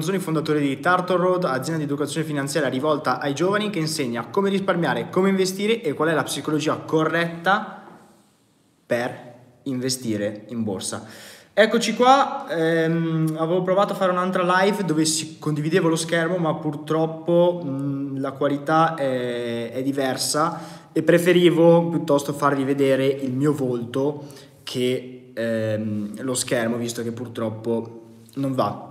Sono i fondatori di Turtle Road, azienda di educazione finanziaria rivolta ai giovani che insegna come risparmiare, come investire e qual è la psicologia corretta per investire in borsa. Eccoci qua, ehm, avevo provato a fare un'altra live dove si condividevo lo schermo ma purtroppo mh, la qualità è, è diversa e preferivo piuttosto farvi vedere il mio volto che ehm, lo schermo visto che purtroppo non va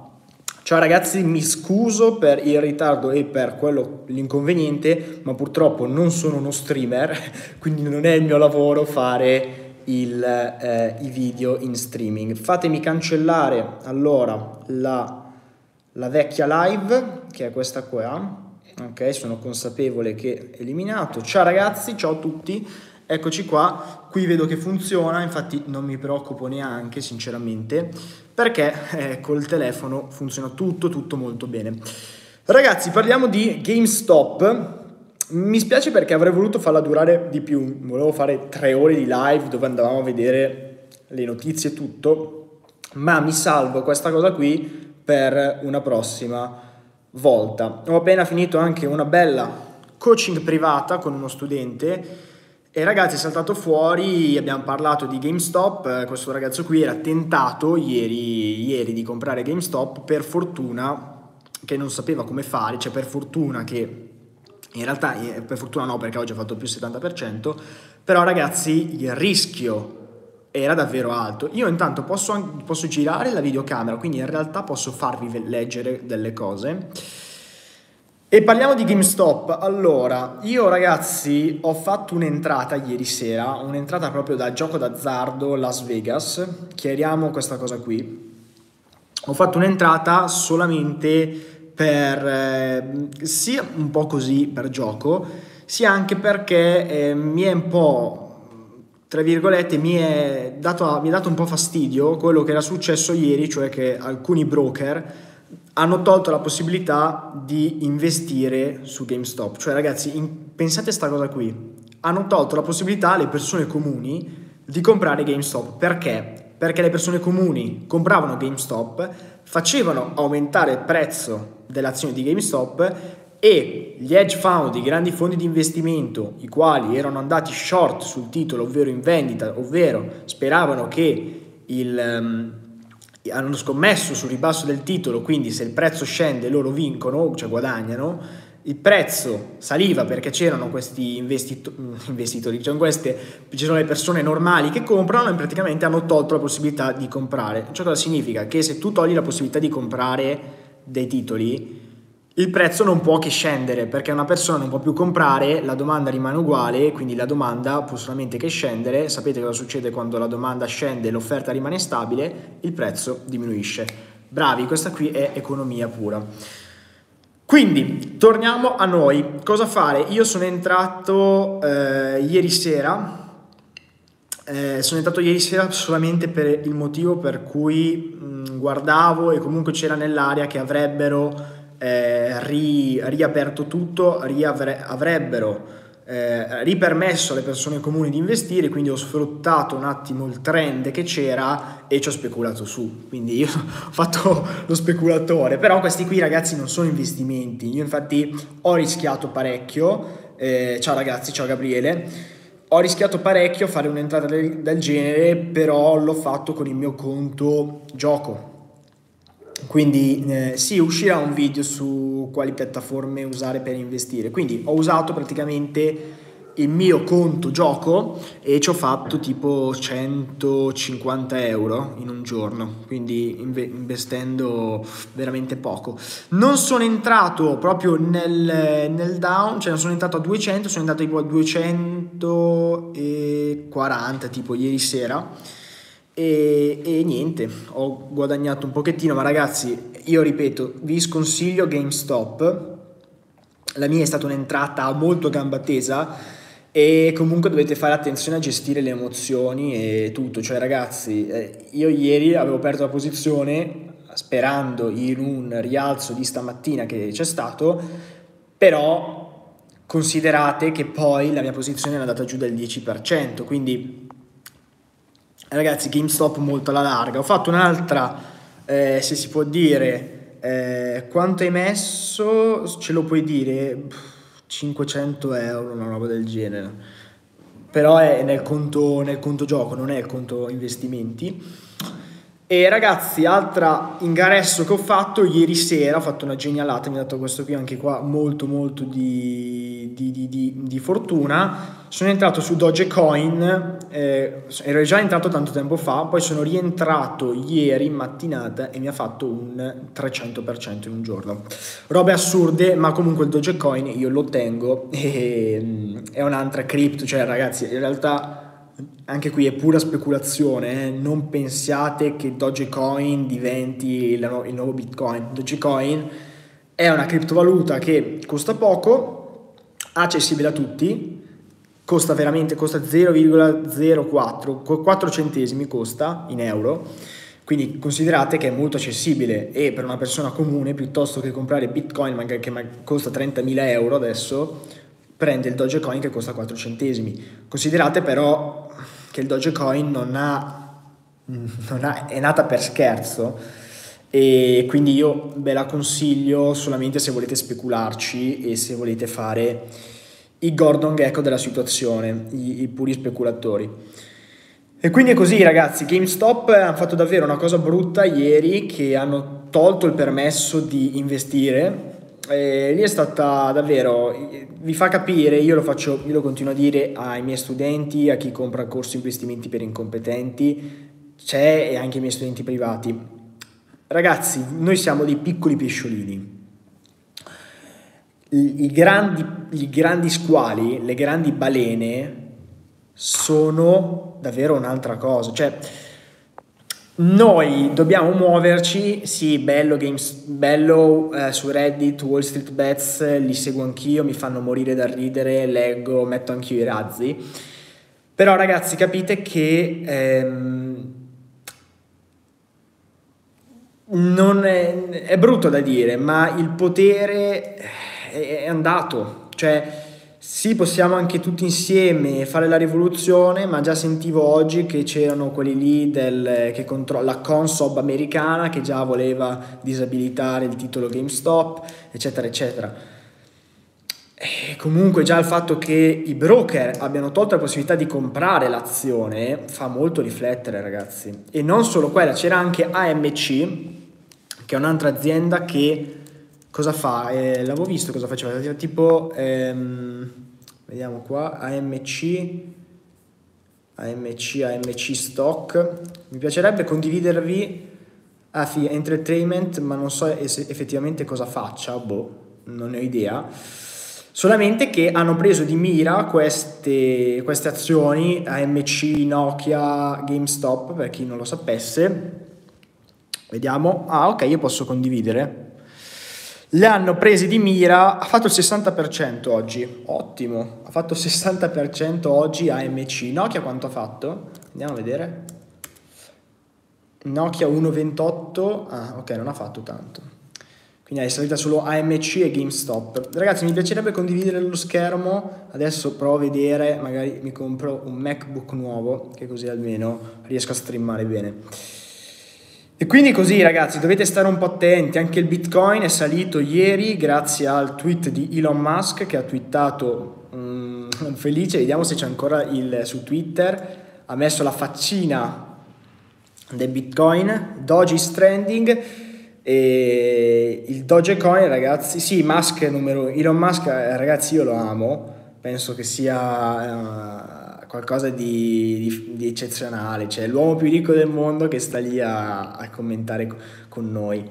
Ciao ragazzi, mi scuso per il ritardo e per quello, l'inconveniente, ma purtroppo non sono uno streamer, quindi non è il mio lavoro fare il, eh, i video in streaming. Fatemi cancellare allora la, la vecchia live, che è questa qua. Ok, sono consapevole che è eliminato. Ciao ragazzi, ciao a tutti. Eccoci qua, qui vedo che funziona, infatti non mi preoccupo neanche sinceramente perché eh, col telefono funziona tutto tutto molto bene. Ragazzi parliamo di GameStop, mi spiace perché avrei voluto farla durare di più, volevo fare tre ore di live dove andavamo a vedere le notizie e tutto, ma mi salvo questa cosa qui per una prossima volta. Ho appena finito anche una bella coaching privata con uno studente e ragazzi è saltato fuori, abbiamo parlato di GameStop, questo ragazzo qui era tentato ieri, ieri di comprare GameStop, per fortuna che non sapeva come fare, cioè per fortuna che in realtà eh, per fortuna no perché oggi ha fatto più 70%, però ragazzi il rischio era davvero alto. Io intanto posso, posso girare la videocamera, quindi in realtà posso farvi leggere delle cose. E parliamo di GameStop. Allora, io ragazzi ho fatto un'entrata ieri sera, un'entrata proprio da gioco d'azzardo Las Vegas. Chiariamo questa cosa qui. Ho fatto un'entrata solamente per eh, sia un po' così per gioco, sia anche perché eh, mi è un po' tra virgolette mi è, dato, mi è dato un po' fastidio quello che era successo ieri, cioè che alcuni broker hanno tolto la possibilità di investire su GameStop. Cioè ragazzi, in, pensate a questa cosa qui. Hanno tolto la possibilità alle persone comuni di comprare GameStop. Perché? Perché le persone comuni compravano GameStop, facevano aumentare il prezzo dell'azione di GameStop e gli hedge fund, i grandi fondi di investimento, i quali erano andati short sul titolo, ovvero in vendita, ovvero speravano che il... Hanno scommesso sul ribasso del titolo, quindi se il prezzo scende loro vincono, cioè guadagnano, il prezzo saliva perché c'erano questi investito- investitori, cioè queste, ci sono le persone normali che comprano e praticamente hanno tolto la possibilità di comprare. Ciò cosa significa? Che se tu togli la possibilità di comprare dei titoli, il prezzo non può che scendere perché una persona non può più comprare, la domanda rimane uguale, quindi la domanda può solamente che scendere. Sapete cosa succede quando la domanda scende e l'offerta rimane stabile? Il prezzo diminuisce. Bravi, questa qui è economia pura. Quindi, torniamo a noi. Cosa fare? Io sono entrato eh, ieri sera, eh, sono entrato ieri sera solamente per il motivo per cui mh, guardavo e comunque c'era nell'aria che avrebbero eh, ri, riaperto tutto, riavre, avrebbero eh, ripermesso alle persone comuni di investire, quindi ho sfruttato un attimo il trend che c'era e ci ho speculato su. Quindi io ho fatto lo speculatore, però questi qui ragazzi non sono investimenti, io infatti ho rischiato parecchio. Eh, ciao ragazzi, ciao Gabriele. Ho rischiato parecchio a fare un'entrata del, del genere, però l'ho fatto con il mio conto gioco, quindi eh, sì, uscirà un video su quali piattaforme usare per investire. Quindi ho usato praticamente il mio conto gioco e ci ho fatto tipo 150 euro in un giorno, quindi inve- investendo veramente poco. Non sono entrato proprio nel, nel, down, cioè non sono entrato a 200, sono entrato tipo a 240 tipo ieri sera. E, e niente, ho guadagnato un pochettino, ma ragazzi, io ripeto, vi sconsiglio GameStop. La mia è stata un'entrata molto gamba tesa e comunque dovete fare attenzione a gestire le emozioni e tutto, cioè ragazzi, eh, io ieri avevo aperto la posizione sperando in un rialzo di stamattina che c'è stato, però considerate che poi la mia posizione è andata giù del 10%, quindi ragazzi GameStop molto alla larga. Ho fatto un'altra, eh, se si può dire, eh, quanto hai messo, ce lo puoi dire? 500 euro, una roba del genere. Però è nel conto, nel conto gioco, non è il conto investimenti. E ragazzi, altra ingaresso che ho fatto ieri sera, ho fatto una genialata, mi ha dato questo qui anche qua molto molto di, di, di, di fortuna. Sono entrato su Dogecoin, eh, ero già entrato tanto tempo fa, poi sono rientrato ieri in mattinata e mi ha fatto un 300% in un giorno. Robe assurde, ma comunque il Dogecoin io lo tengo mm, è un'altra cripto, cioè ragazzi, in realtà anche qui è pura speculazione, eh? non pensiate che Dogecoin diventi il, nuovo Bitcoin. Dogecoin è una criptovaluta che costa poco, accessibile a tutti, costa veramente, costa 0,04, 4 centesimi costa in euro, quindi considerate che è molto accessibile e per una persona comune piuttosto che comprare Bitcoin che costa 30.000 euro adesso, prende il Dogecoin che costa 4 centesimi. Considerate però che il Dogecoin non ha, non ha, è nata per scherzo. E quindi io ve la consiglio solamente se volete specularci e se volete fare i Gordon Gecko della situazione, i, i puri speculatori. E quindi è così ragazzi, GameStop hanno fatto davvero una cosa brutta ieri che hanno tolto il permesso di investire eh, lì è stata davvero, vi fa capire, io lo, faccio, io lo continuo a dire ai miei studenti, a chi compra corsi investimenti per incompetenti, c'è e anche ai miei studenti privati. Ragazzi, noi siamo dei piccoli pesciolini. I, i, grandi, I grandi squali, le grandi balene sono davvero un'altra cosa. Cioè, noi dobbiamo muoverci, sì, bello, games, bello eh, su Reddit, Wall Street Bets, li seguo anch'io, mi fanno morire da ridere, leggo, metto anch'io i razzi. Però ragazzi capite che ehm, non è, è brutto da dire, ma il potere è andato. Cioè, sì, possiamo anche tutti insieme fare la rivoluzione, ma già sentivo oggi che c'erano quelli lì del, che controlla la Consob americana che già voleva disabilitare il titolo GameStop, eccetera, eccetera. E comunque già il fatto che i broker abbiano tolto la possibilità di comprare l'azione fa molto riflettere, ragazzi. E non solo quella, c'era anche AMC, che è un'altra azienda che cosa fa? Eh, l'avevo visto cosa faceva, tipo, ehm, vediamo qua, AMC, AMC, AMC Stock. Mi piacerebbe condividervi, ah sì, Entertainment, ma non so effettivamente cosa faccia, boh, non ne ho idea. Solamente che hanno preso di mira queste, queste azioni, AMC, Nokia, GameStop, per chi non lo sapesse. Vediamo, ah ok, io posso condividere le hanno prese di mira, ha fatto il 60% oggi, ottimo, ha fatto il 60% oggi AMC, Nokia quanto ha fatto? Andiamo a vedere. Nokia 1.28, ah ok non ha fatto tanto, quindi è salita solo AMC e GameStop. Ragazzi mi piacerebbe condividere lo schermo, adesso provo a vedere, magari mi compro un MacBook nuovo, che così almeno riesco a streamare bene. E quindi così ragazzi dovete stare un po' attenti, anche il Bitcoin è salito ieri grazie al tweet di Elon Musk che ha twittato um, felice, vediamo se c'è ancora il, su Twitter, ha messo la faccina del Bitcoin, Doge is trending. E il Dogecoin, ragazzi, sì, Musk numero Elon Musk, eh, ragazzi, io lo amo, penso che sia uh, qualcosa di, di, di, eccezionale, cioè l'uomo più ricco del mondo che sta lì a, a commentare con noi.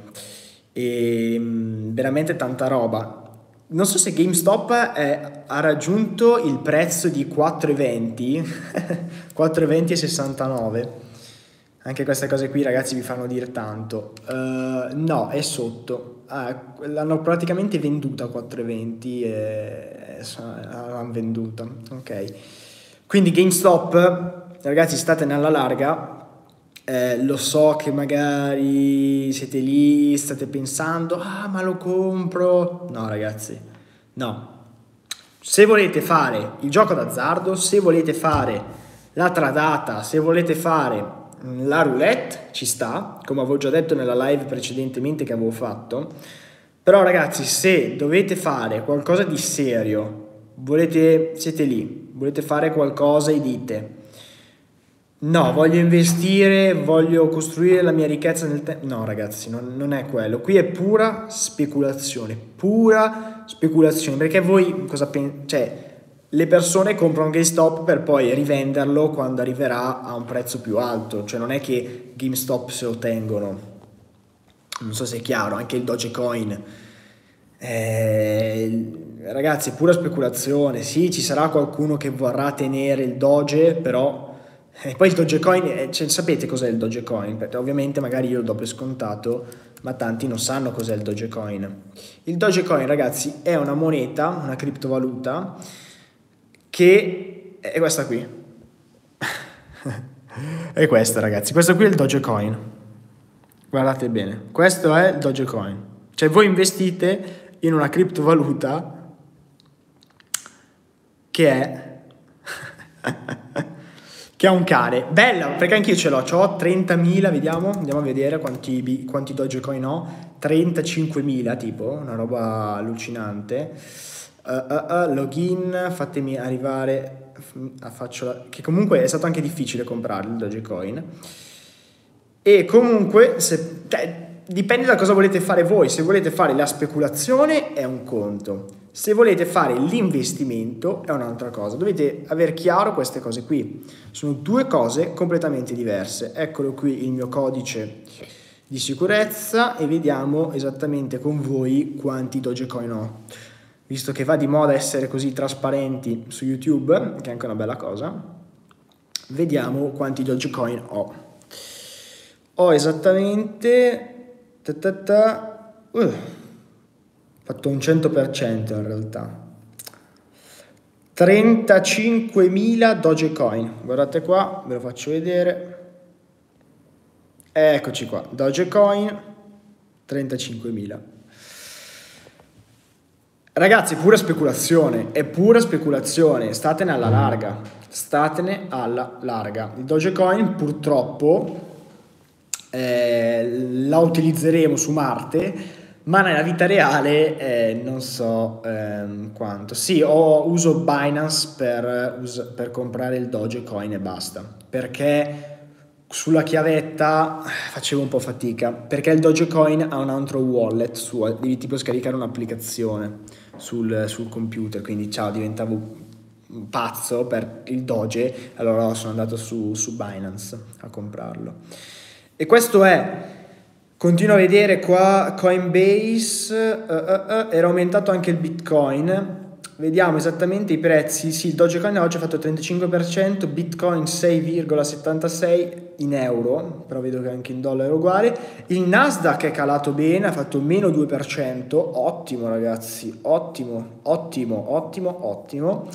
E um, veramente tanta roba. Non so se GameStop è, ha raggiunto il prezzo di 4,20, 4,20 e 69 anche queste cose qui, ragazzi, vi fanno dire tanto. Uh, no, è sotto. Uh, l'hanno praticamente venduta a 4,20 e l'hanno venduta. Ok. Quindi GameStop, ragazzi, state nella larga. Eh, lo so che magari siete lì, state pensando, ah, ma lo compro. No, ragazzi, no. Se volete fare il gioco d'azzardo, se volete fare la tradata, se volete fare la roulette ci sta, come avevo già detto nella live precedentemente che avevo fatto, però ragazzi se dovete fare qualcosa di serio, volete, siete lì, volete fare qualcosa e dite no, voglio investire, voglio costruire la mia ricchezza nel tempo, no ragazzi, non, non è quello, qui è pura speculazione, pura speculazione, perché voi cosa pensate, cioè le persone comprano GameStop per poi rivenderlo quando arriverà a un prezzo più alto, cioè non è che GameStop se lo tengono. Non so se è chiaro, anche il Dogecoin. Eh, ragazzi, pura speculazione. Sì, ci sarà qualcuno che vorrà tenere il Doge, però e poi il Dogecoin, eh, cioè, sapete cos'è il Dogecoin? Perché ovviamente magari io lo do per scontato, ma tanti non sanno cos'è il Dogecoin. Il Dogecoin, ragazzi, è una moneta, una criptovaluta che è questa qui. è questa ragazzi, questo qui è il Dogecoin. Guardate bene, questo è il Dogecoin. Cioè voi investite in una criptovaluta che è che ha un cane. Bella, perché anche io ce l'ho, ho 30.000, vediamo, andiamo a vedere quanti, quanti Dogecoin ho. 35.000 tipo, una roba allucinante. Uh, uh, uh, login, fatemi arrivare, faccio la, che comunque è stato anche difficile comprarlo il Dogecoin. E comunque, se, cioè, dipende da cosa volete fare voi. Se volete fare la speculazione è un conto. Se volete fare l'investimento è un'altra cosa. Dovete aver chiaro queste cose qui. Sono due cose completamente diverse. Eccolo qui il mio codice di sicurezza e vediamo esattamente con voi quanti Dogecoin ho visto che va di moda essere così trasparenti su YouTube, che è anche una bella cosa, vediamo quanti Dogecoin ho. Ho esattamente... Ta ta ta, uh, fatto un 100% in realtà. 35.000 Dogecoin. Guardate qua, ve lo faccio vedere. Eccoci qua, Dogecoin 35.000. Ragazzi, pura speculazione, è pura speculazione, statene alla larga, statene alla larga. Il Dogecoin purtroppo eh, la utilizzeremo su Marte, ma nella vita reale eh, non so ehm, quanto. Sì, ho, uso Binance per, us- per comprare il Dogecoin e basta, perché sulla chiavetta facevo un po' fatica, perché il Dogecoin ha un altro wallet suo, devi tipo scaricare un'applicazione sul, sul computer, quindi ciao, diventavo pazzo per il Doge, allora sono andato su, su Binance a comprarlo. E questo è, continuo a vedere qua Coinbase, uh, uh, uh, era aumentato anche il Bitcoin, Vediamo esattamente i prezzi. Sì, il Dogecoin oggi ha fatto il 35%, Bitcoin 6,76 in euro, però vedo che anche in dollaro è uguale. Il Nasdaq è calato bene, ha fatto meno 2%. Ottimo ragazzi, ottimo, ottimo, ottimo, ottimo.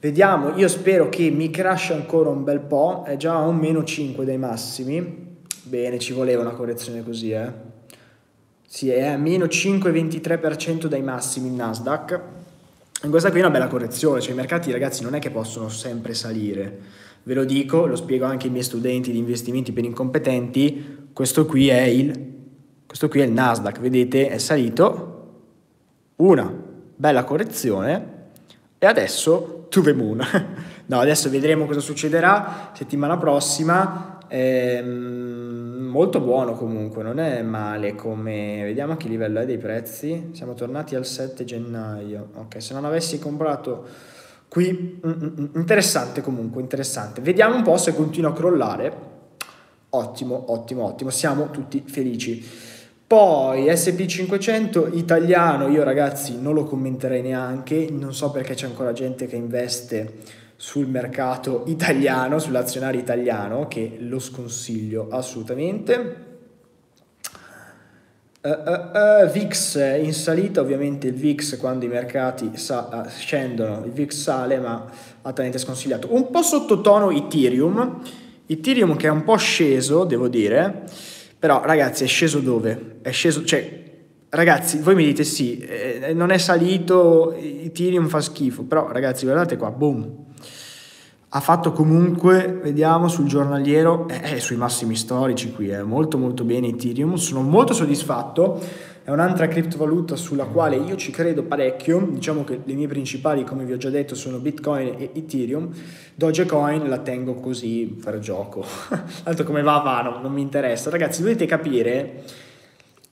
Vediamo, io spero che mi crash ancora un bel po', è già a un meno 5 dai massimi. Bene, ci voleva una correzione così, eh. Sì, è a meno 5,23% dai massimi il Nasdaq questa qui è una bella correzione, cioè i mercati ragazzi non è che possono sempre salire, ve lo dico, lo spiego anche ai miei studenti di investimenti per incompetenti, questo qui è il, qui è il Nasdaq, vedete è salito, una bella correzione e adesso to the moon. no, adesso vedremo cosa succederà settimana prossima, ehm, molto buono comunque, non è male come... Vediamo a che livello è dei prezzi. Siamo tornati al 7 gennaio. Ok, se non avessi comprato qui... Mm, mm, mm, interessante comunque, interessante. Vediamo un po' se continua a crollare. Ottimo, ottimo, ottimo. Siamo tutti felici. Poi SP500 italiano, io ragazzi non lo commenterei neanche, non so perché c'è ancora gente che investe sul mercato italiano, sull'azionario italiano, che lo sconsiglio assolutamente. Uh, uh, uh, VIX in salita, ovviamente il VIX quando i mercati sa- scendono, il VIX sale, ma altamente sconsigliato. Un po' sottotono Ethereum, Ethereum che è un po' sceso, devo dire, però ragazzi è sceso dove? È sceso, cioè ragazzi, voi mi dite sì, eh, non è salito, Ethereum fa schifo, però ragazzi guardate qua, boom, ha fatto comunque, vediamo sul giornaliero, è eh, sui massimi storici qui, è molto molto bene Ethereum, sono molto soddisfatto, è un'altra criptovaluta sulla quale io ci credo parecchio, diciamo che le mie principali come vi ho già detto sono Bitcoin e Ethereum, Dogecoin la tengo così per gioco, tanto come va va, no, non mi interessa, ragazzi dovete capire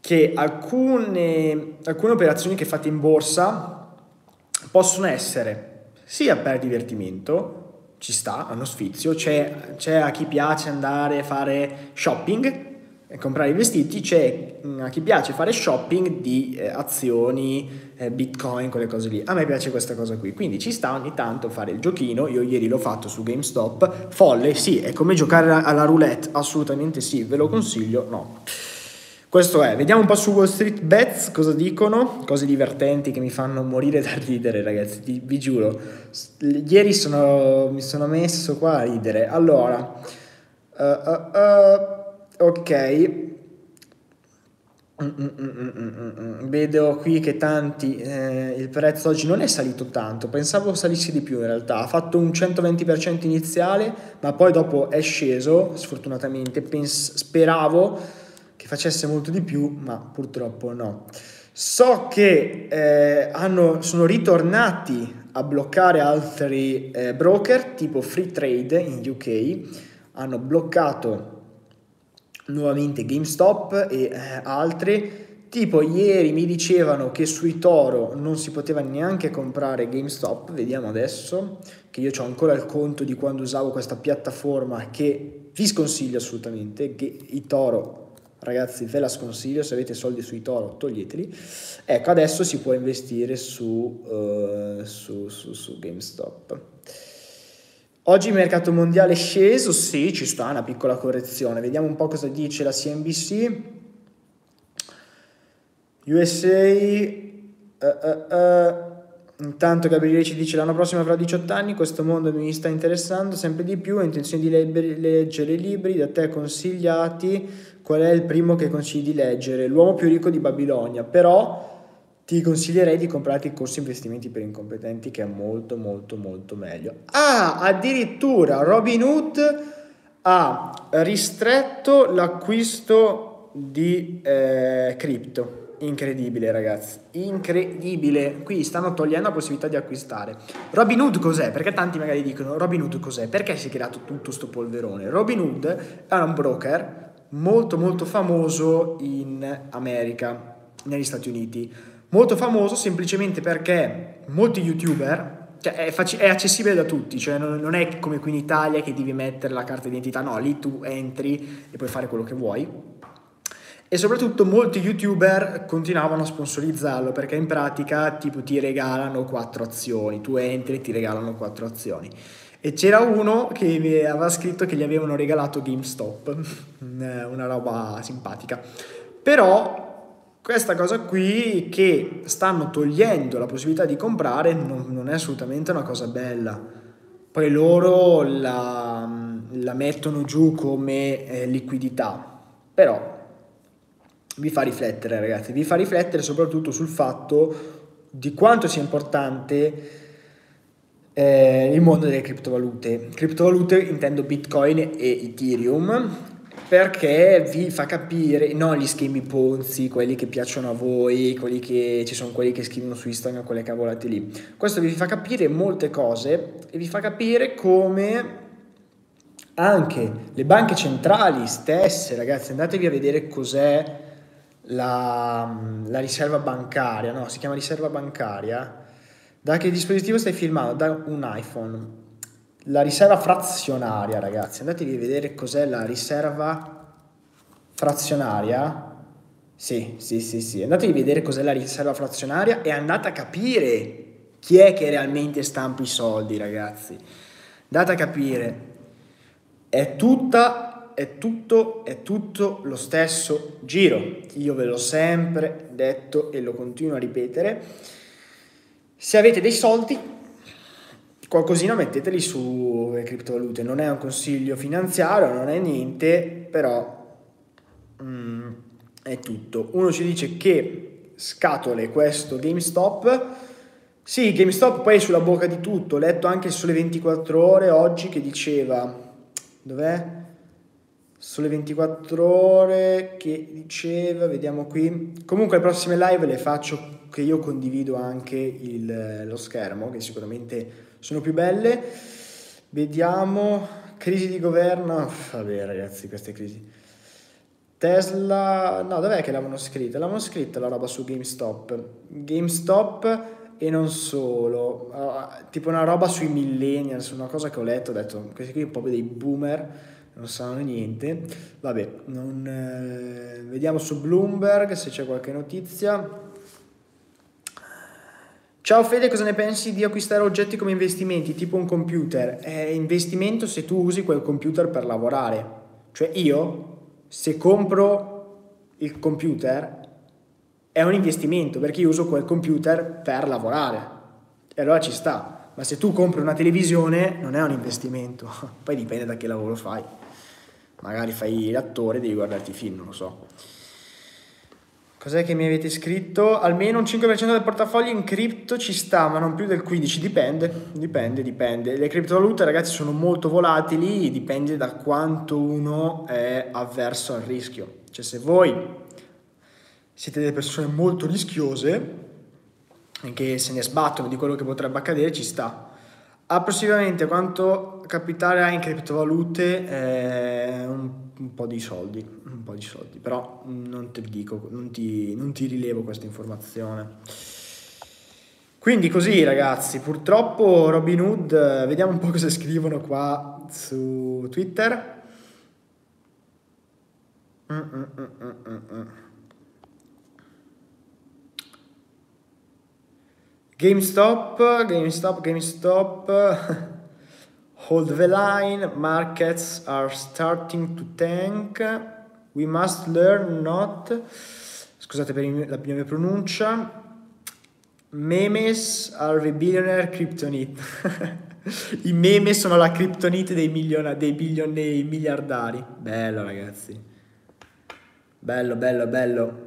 che alcune, alcune operazioni che fate in borsa possono essere sia per divertimento, ci sta, uno sfizio, c'è, c'è, a chi piace andare a fare shopping e comprare i vestiti, c'è mm, a chi piace fare shopping di eh, azioni, eh, bitcoin, quelle cose lì. A me piace questa cosa qui, quindi ci sta ogni tanto fare il giochino, io ieri l'ho fatto su GameStop, folle, sì, è come giocare alla roulette, assolutamente sì, ve lo consiglio, no. Questo è, vediamo un po' su Wall Street. Bets cosa dicono, cose divertenti che mi fanno morire da ridere ragazzi, vi, vi giuro. Ieri sono, mi sono messo qua a ridere. Allora, uh, uh, uh, ok, mm, mm, mm, vedo qui che tanti, eh, il prezzo oggi non è salito tanto, pensavo salisse di più in realtà, ha fatto un 120% iniziale, ma poi dopo è sceso, sfortunatamente, Pens- speravo facesse molto di più, ma purtroppo no. So che eh, hanno, sono ritornati a bloccare altri eh, broker tipo Free Trade in UK, hanno bloccato nuovamente GameStop e eh, altri. Tipo ieri mi dicevano che sui Toro non si poteva neanche comprare GameStop, vediamo adesso, che io ho ancora il conto di quando usavo questa piattaforma che vi sconsiglio assolutamente, i Toro ragazzi ve la sconsiglio se avete soldi sui toro toglieteli. Ecco adesso si può investire su, uh, su, su, su GameStop. Oggi il mercato mondiale è sceso? Sì ci sta una piccola correzione. Vediamo un po' cosa dice la CNBC USA uh, uh, uh Intanto Gabriele ci dice l'anno prossimo avrò 18 anni, questo mondo mi sta interessando sempre di più, ho intenzione di leggere libri da te consigliati, qual è il primo che consigli di leggere? L'uomo più ricco di Babilonia, però ti consiglierei di comprarti il corso investimenti per incompetenti che è molto molto molto meglio. Ah, addirittura Robinhood ha ristretto l'acquisto di eh, cripto Incredibile ragazzi, incredibile. Qui stanno togliendo la possibilità di acquistare. Robin Hood cos'è? Perché tanti magari dicono Robin Hood cos'è? Perché si è creato tutto sto polverone? Robin Hood è un broker molto molto famoso in America, negli Stati Uniti. Molto famoso semplicemente perché molti youtuber cioè è, fac- è, accessibile da tutti, cioè non, non, è come qui in Italia che devi mettere la carta d'identità, no, lì tu entri e puoi fare quello che vuoi e soprattutto molti youtuber continuavano a sponsorizzarlo perché in pratica tipo ti regalano quattro azioni, tu entri e ti regalano quattro azioni. E c'era uno che aveva scritto che gli avevano regalato GameStop, una roba simpatica. Però questa cosa qui che stanno togliendo la possibilità di comprare non, non è assolutamente una cosa bella. Poi loro la, la mettono giù come eh, liquidità, però vi fa riflettere ragazzi, vi fa riflettere soprattutto sul fatto di quanto sia importante eh, il mondo delle criptovalute. Criptovalute intendo Bitcoin e Ethereum perché vi fa capire, non gli schemi Ponzi, quelli che piacciono a voi, quelli che ci sono quelli che scrivono su Instagram, quelle cavolate lì. Questo vi fa capire molte cose e vi fa capire come anche le banche centrali stesse, ragazzi, andatevi a vedere cos'è la, la riserva bancaria, no, si chiama riserva bancaria. Da che dispositivo stai filmando? Da un iPhone. La riserva frazionaria, ragazzi, andatevi a vedere cos'è la riserva frazionaria. Sì, sì, sì, sì. Andatevi a vedere cos'è la riserva frazionaria e andate a capire chi è che realmente stampa i soldi, ragazzi. Andate a capire. È tutta, è tutto, è tutto lo stesso giro. Io ve l'ho sempre detto e lo continuo a ripetere. Se avete dei soldi, qualcosina metteteli su criptovalute. Non è un consiglio finanziario, non è niente, però mm, è tutto. Uno ci dice che scatole questo GameStop. Sì, GameStop poi è sulla bocca di tutto. Ho letto anche sulle 24 ore oggi che diceva... Dov'è? Sulle 24 ore che diceva, vediamo qui. Comunque le prossime live le faccio che io condivido anche il, lo schermo, che sicuramente sono più belle. Vediamo, crisi di governo, vabbè ragazzi, queste crisi. Tesla, no, dov'è che l'avevano scritta? L'avevano scritta la roba su GameStop. GameStop e non solo, uh, tipo una roba sui millennials, una cosa che ho letto, ho detto, questi qui sono proprio dei boomer, non sanno niente. Vabbè, non, eh, vediamo su Bloomberg se c'è qualche notizia. Ciao Fede, cosa ne pensi di acquistare oggetti come investimenti, tipo un computer? È investimento se tu usi quel computer per lavorare. Cioè io se compro il computer è un investimento perché io uso quel computer per lavorare e allora ci sta. Ma se tu compri una televisione non è un investimento, poi dipende da che lavoro fai. Magari fai l'attore, devi guardarti i film, non lo so. Cos'è che mi avete scritto? Almeno un 5% del portafoglio in cripto ci sta, ma non più del 15%. Dipende, dipende, dipende. Le criptovalute, ragazzi, sono molto volatili, dipende da quanto uno è avverso al rischio. Cioè, se voi siete delle persone molto rischiose, che se ne sbattono di quello che potrebbe accadere, ci sta. Approssimativamente quanto capitale ha in criptovalute? Eh, un, un po' di soldi un po' di soldi, però non te dico, non ti, non ti rilevo questa informazione. Quindi così ragazzi, purtroppo Robin Hood, vediamo un po' cosa scrivono qua su Twitter. GameStop, GameStop, GameStop. Hold the line, markets are starting to tank. We must learn not, scusate per la mia pronuncia, memes are the billionaire kryptonite. I meme sono la kryptonite dei, miliona, dei, miliardari. Bello ragazzi. Bello, bello, bello.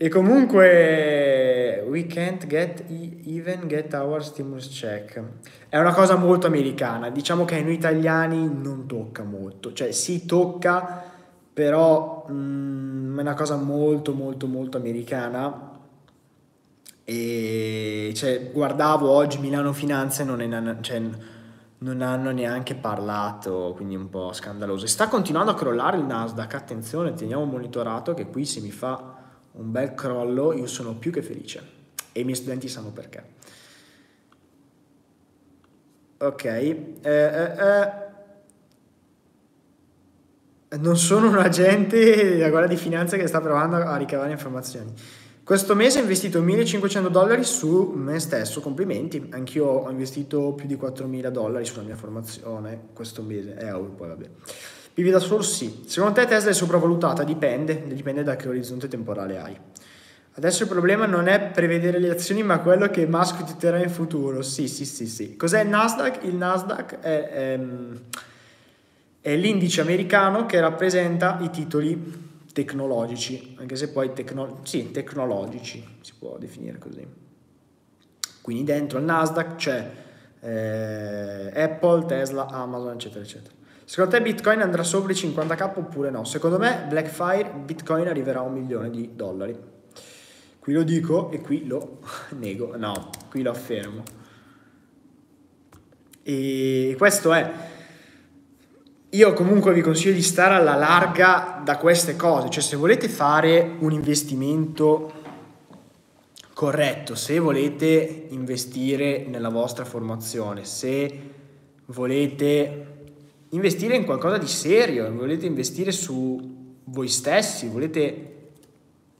E comunque, we can't get even get our stimulus check. È una cosa molto americana. Diciamo che noi italiani non tocca molto. Cioè, si tocca, però mm, è una cosa molto, molto, molto americana. E cioè, guardavo oggi Milano Finanze non, è, cioè, non hanno neanche parlato, quindi un po' scandaloso. Sta continuando a crollare il Nasdaq. Attenzione, teniamo monitorato che qui se mi fa un bel crollo, io sono più che felice e i miei studenti sanno perché. Ok, eh, eh, eh. Non sono un agente della Guardia di Finanza che sta provando a ricavare informazioni. Questo mese ho investito 1500 dollari su me stesso, complimenti. Anch'io ho investito più di 4000 dollari sulla mia formazione questo mese. Eh, oh, poi vabbè. Vivi da solo? Sì. Secondo te Tesla è sopravvalutata? Dipende, dipende da che orizzonte temporale hai. Adesso il problema non è prevedere le azioni, ma quello che Musk ti terrà in futuro. Sì, sì, sì, sì. Cos'è il Nasdaq? Il Nasdaq è, è, ehm, è l'indice americano che rappresenta i titoli tecnologici, anche se poi tecno- sì, tecnologici si può definire così. Quindi dentro il Nasdaq c'è eh, Apple, Tesla, Amazon, eccetera, eccetera. Secondo te Bitcoin andrà sopra i 50k oppure no? Secondo me Blackfire Bitcoin arriverà a un milione di dollari. Qui lo dico e qui lo nego, no, qui lo affermo. E questo è io comunque vi consiglio di stare alla larga da queste cose, cioè se volete fare un investimento corretto, se volete investire nella vostra formazione, se volete investire in qualcosa di serio, volete investire su voi stessi, volete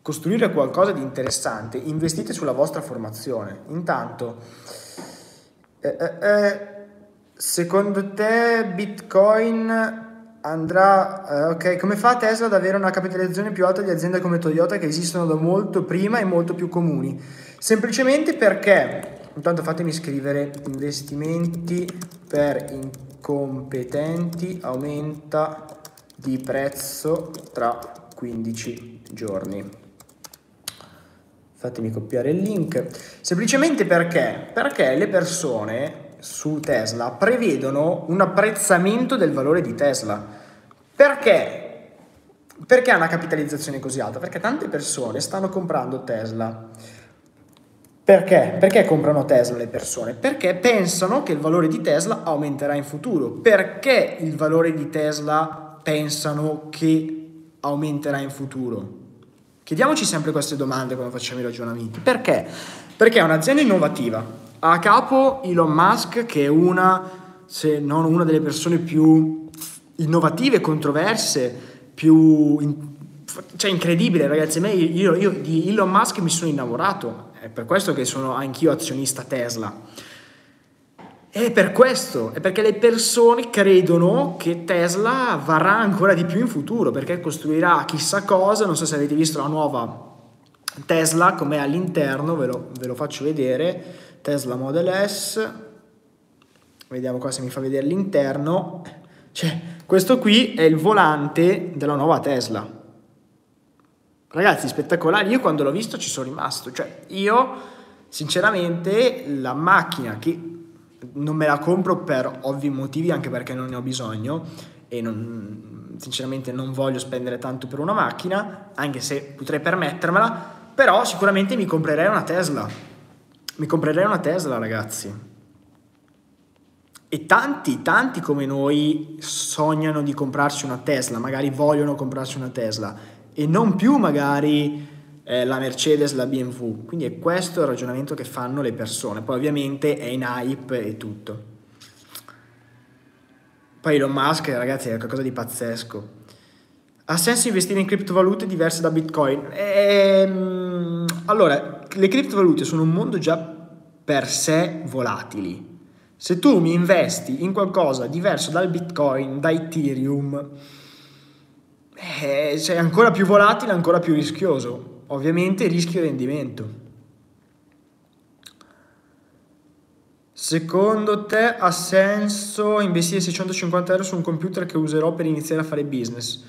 costruire qualcosa di interessante, investite sulla vostra formazione. Intanto, eh, eh, eh Secondo te Bitcoin andrà... Eh, ok, come fa Tesla ad avere una capitalizzazione più alta di aziende come Toyota che esistono da molto prima e molto più comuni? Semplicemente perché, intanto fatemi scrivere, investimenti per incompetenti aumenta di prezzo tra 15 giorni. Fatemi copiare il link. Semplicemente perché? Perché le persone su Tesla prevedono un apprezzamento del valore di Tesla. Perché? Perché ha una capitalizzazione così alta? Perché tante persone stanno comprando Tesla. Perché? Perché comprano Tesla le persone? Perché pensano che il valore di Tesla aumenterà in futuro. Perché il valore di Tesla pensano che aumenterà in futuro? Chiediamoci sempre queste domande quando facciamo i ragionamenti. Perché? Perché è un'azienda innovativa, a capo Elon Musk, che è una, se non una delle persone più innovative, controverse, più in, cioè incredibile, ragazzi. Io, io, di Elon Musk mi sono innamorato, è per questo che sono anch'io azionista Tesla. È per questo, è perché le persone credono che Tesla varrà ancora di più in futuro, perché costruirà chissà cosa, non so se avete visto la nuova Tesla, com'è all'interno, ve lo, ve lo faccio vedere Tesla Model S, vediamo qua se mi fa vedere l'interno, cioè questo qui è il volante della nuova Tesla. Ragazzi, spettacolare, io quando l'ho visto ci sono rimasto, cioè io sinceramente la macchina che non me la compro per ovvi motivi, anche perché non ne ho bisogno e non, sinceramente non voglio spendere tanto per una macchina, anche se potrei permettermela, però sicuramente mi comprerei una Tesla. Mi comprerei una Tesla, ragazzi. E tanti, tanti come noi sognano di comprarsi una Tesla, magari vogliono comprarsi una Tesla e non più magari eh, la Mercedes, la BMW. Quindi è questo il ragionamento che fanno le persone. Poi ovviamente è in hype e tutto. Poi Elon Musk, ragazzi, è qualcosa di pazzesco. Ha senso investire in criptovalute diverse da Bitcoin? Ehm, allora, le criptovalute sono un mondo già per sé volatili. Se tu mi investi in qualcosa diverso dal Bitcoin, da Ethereum, eh, sei ancora più volatile, ancora più rischioso. Ovviamente rischio rendimento. Secondo te ha senso investire 650 euro su un computer che userò per iniziare a fare business?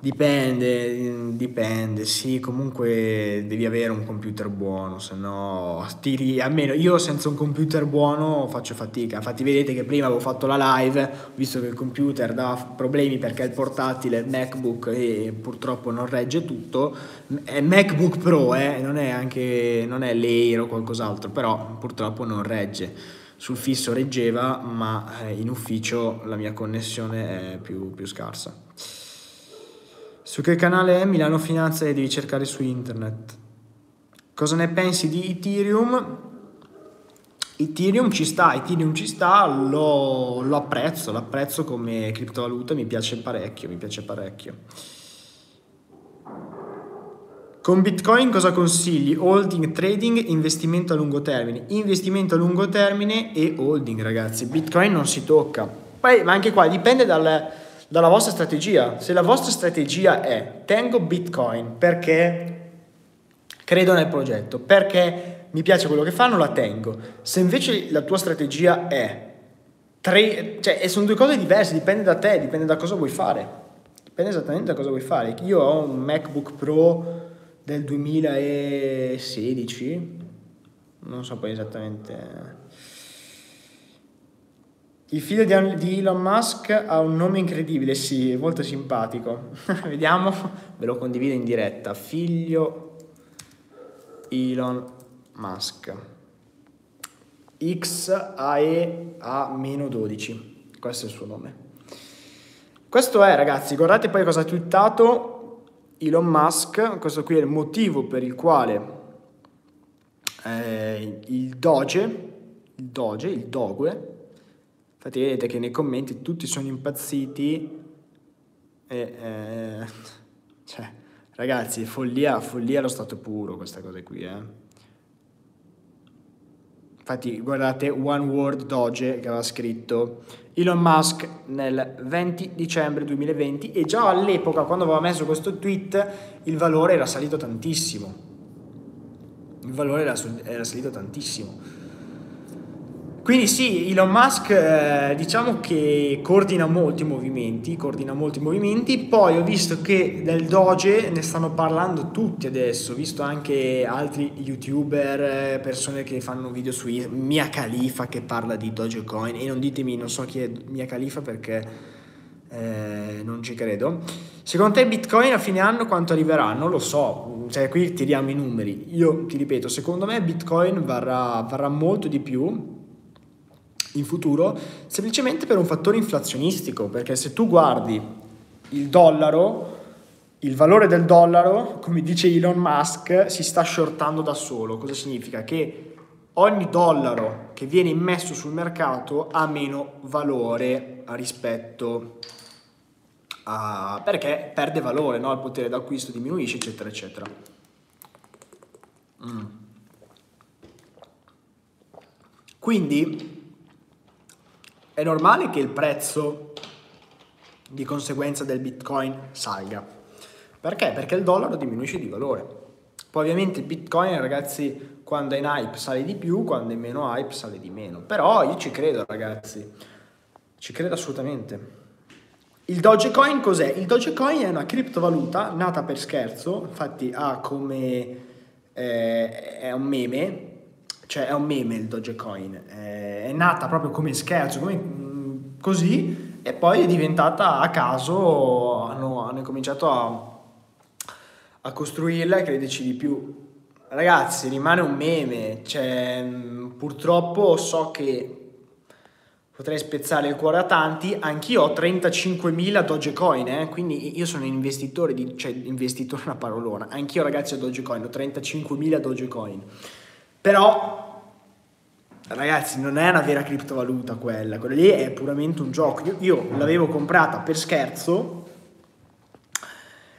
Dipende, dipende, sì, comunque devi avere un computer buono, se no tiri, almeno io senza un computer buono faccio fatica, infatti vedete che prima avevo fatto la live, ho visto che il computer dava problemi perché il portatile, il MacBook e purtroppo non regge tutto, è MacBook Pro, eh, non è anche, non è l'Air o qualcos'altro, però purtroppo non regge, sul fisso reggeva ma eh, in ufficio la mia connessione è più, più scarsa. Su che canale è Milano Finanza e devi cercare su internet. Cosa ne pensi di Ethereum? Ethereum ci sta, Ethereum ci sta, lo, lo apprezzo, lo apprezzo come criptovaluta, mi piace parecchio, mi piace parecchio. Con Bitcoin cosa consigli? Holding, trading, investimento a lungo termine. Investimento a lungo termine e holding, ragazzi. Bitcoin non si tocca. Poi, ma anche qua dipende dal, dalla vostra strategia. Se la vostra strategia è tengo Bitcoin perché credo nel progetto, perché mi piace quello che fanno, la tengo. Se invece la tua strategia è tre, cioè sono due cose diverse, dipende da te, dipende da cosa vuoi fare. Dipende esattamente da cosa vuoi fare. Io ho un MacBook Pro del 2016, non so poi esattamente. Il figlio di Elon Musk ha un nome incredibile, sì, molto simpatico. Vediamo, ve lo condivido in diretta. Figlio Elon Musk. XAE A-12, questo è il suo nome. Questo è ragazzi, guardate poi cosa ha twittato Elon Musk, questo qui è il motivo per il quale eh, il Doge, il Doge, il Doge, infatti vedete che nei commenti tutti sono impazziti e, eh, cioè, ragazzi, follia, follia allo stato puro queste cose qui, eh. Infatti guardate One Word Doge che aveva scritto Elon Musk nel 20 dicembre 2020 e già all'epoca quando aveva messo questo tweet il valore era salito tantissimo. Il valore era, era salito tantissimo. Quindi sì, Elon Musk eh, diciamo che coordina molti movimenti, coordina molti movimenti, poi ho visto che del Doge ne stanno parlando tutti adesso, ho visto anche altri youtuber, eh, persone che fanno video su Mia Khalifa che parla di Dogecoin e non ditemi, non so chi è Mia Khalifa perché eh, non ci credo. Secondo te Bitcoin a fine anno quanto arriverà? Non lo so, cioè qui tiriamo i numeri. Io ti ripeto, secondo me Bitcoin varrà, varrà molto di più in futuro semplicemente per un fattore inflazionistico, perché se tu guardi il dollaro, il valore del dollaro, come dice Elon Musk, si sta shortando da solo. Cosa significa? Che ogni dollaro che viene immesso sul mercato ha meno valore rispetto a... perché perde valore, no? il potere d'acquisto diminuisce, eccetera, eccetera. Mm. Quindi è normale che il prezzo di conseguenza del bitcoin salga. Perché? Perché il dollaro diminuisce di valore. Poi ovviamente il bitcoin ragazzi quando è in hype sale di più, quando è meno hype sale di meno. Però io ci credo ragazzi, ci credo assolutamente. Il Dogecoin cos'è? Il Dogecoin è una criptovaluta nata per scherzo, infatti ha come... Eh, è un meme, cioè è un meme il Dogecoin, eh, è nata proprio come scherzo, come, mm, così, e poi è diventata a caso, hanno, hanno cominciato a, a costruirla e crederci di più. Ragazzi, rimane un meme, cioè, mm, purtroppo so che potrei spezzare il cuore a tanti, anch'io ho 35.000 Dogecoin, eh? quindi io sono un investitore, di, cioè investitore una parolona, anch'io ragazzi ho Dogecoin, ho 35.000 Dogecoin. Però, ragazzi, non è una vera criptovaluta quella, quella lì è puramente un gioco. Io, io l'avevo comprata per scherzo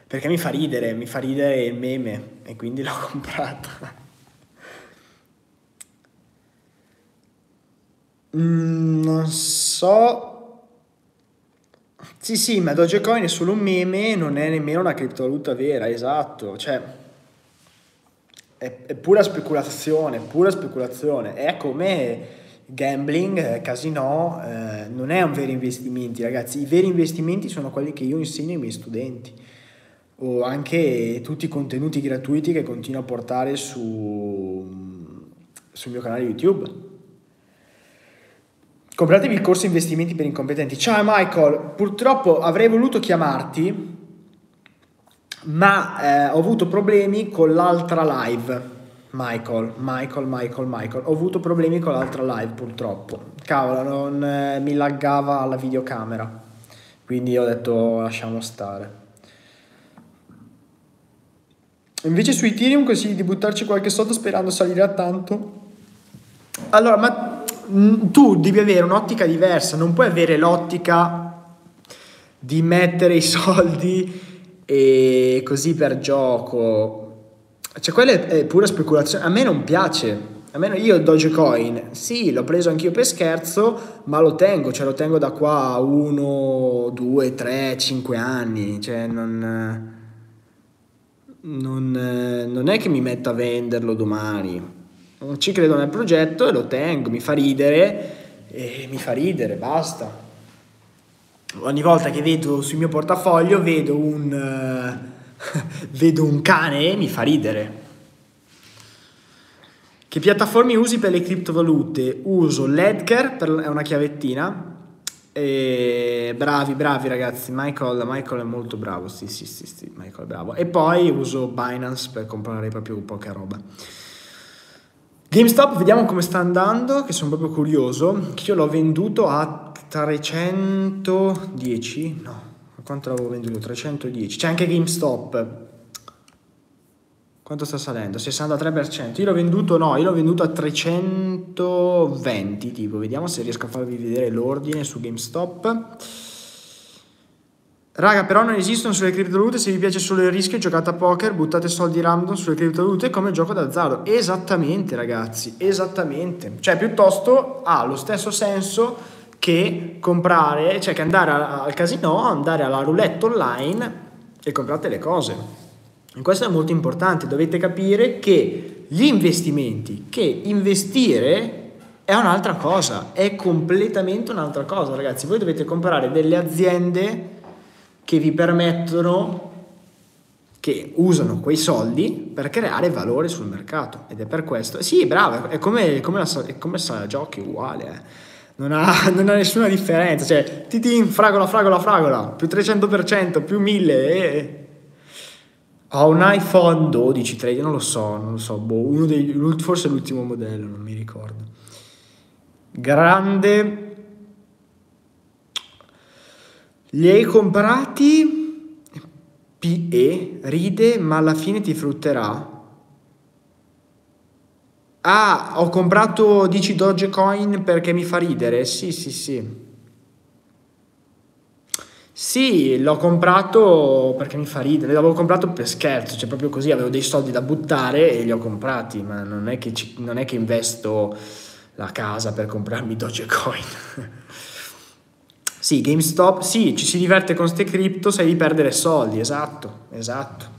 perché mi fa ridere, mi fa ridere il meme e quindi l'ho comprata. Mm, non so. Sì, sì, ma Dogecoin è solo un meme, non è nemmeno una criptovaluta vera, esatto. Cioè, è, è pura speculazione, pura speculazione. È come gambling, casino, eh, non è un vero investimento, ragazzi. I veri investimenti sono quelli che io insegno ai miei studenti o anche tutti i contenuti gratuiti che continuo a portare su, sul mio canale YouTube. Compratevi il corso investimenti per incompetenti. Ciao Michael, purtroppo avrei voluto chiamarti ma eh, ho avuto problemi con l'altra live. Michael, Michael, Michael, Michael. Ho avuto problemi con l'altra live purtroppo. Cavolo, non eh, mi laggava la videocamera. Quindi ho detto lasciamo stare. Invece su Ethereum consigli di buttarci qualche soldo sperando salire a tanto? Allora, ma mm, tu devi avere un'ottica diversa, non puoi avere l'ottica di mettere i soldi e così per gioco. Cioè, quella è pura speculazione. A me non piace. A me, io Dogecoin, sì, l'ho preso anch'io per scherzo, ma lo tengo, cioè lo tengo da qua uno, due, tre, cinque anni, cioè non, non, non è che mi metto a venderlo domani, ci credo nel progetto e lo tengo, mi fa ridere e mi fa ridere, basta. Ogni volta che vedo sul mio portafoglio vedo un, uh, vedo un cane e mi fa ridere che piattaforme usi per le criptovalute? Uso Ledger, per, è una chiavettina. E bravi, bravi ragazzi. Michael, Michael è molto bravo. Sì, sì, sì, sì, Michael è bravo. E poi uso Binance per comprare proprio poca roba. GameStop, vediamo come sta andando, che sono proprio curioso. Io l'ho venduto a 310, no, quanto l'avevo venduto? 310. C'è anche GameStop, quanto sta salendo? 63%. Io l'ho venduto, no, io l'ho venduto a 320 tipo. Vediamo se riesco a farvi vedere l'ordine su GameStop. Raga, però non esistono sulle criptovalute, se vi piace solo il rischio giocate a poker, buttate soldi random sulle criptovalute come gioco d'azzardo. Esattamente, ragazzi, esattamente. Cioè, piuttosto ha lo stesso senso che comprare, cioè che andare al casino, andare alla roulette online e comprate le cose. E questo è molto importante, dovete capire che gli investimenti, che investire è un'altra cosa, è completamente un'altra cosa, ragazzi. Voi dovete comprare delle aziende che vi permettono, che usano quei soldi per creare valore sul mercato. Ed è per questo, sì, bravo, è come, come, la, è come la giochi, uguale, eh. non, ha, non, ha, nessuna differenza. Cioè, titin, fragola, fragola, fragola, più 300%, più 1000, eh, ho un iPhone 12, 13, non lo so, non lo so, boh, dei, forse l'ultimo modello, non mi ricordo. Grande. Li hai comprati? PE, ride, ma alla fine ti frutterà. Ah, ho comprato 10 Dogecoin perché mi fa ridere? Sì, sì, sì. Sì, l'ho comprato perché mi fa ridere, l'avevo comprato per scherzo, cioè proprio così, avevo dei soldi da buttare e li ho comprati, ma non è che, ci, non è che investo la casa per comprarmi Dogecoin. sì, GameStop, sì, ci si diverte con ste cripto, sai di perdere soldi, esatto, esatto.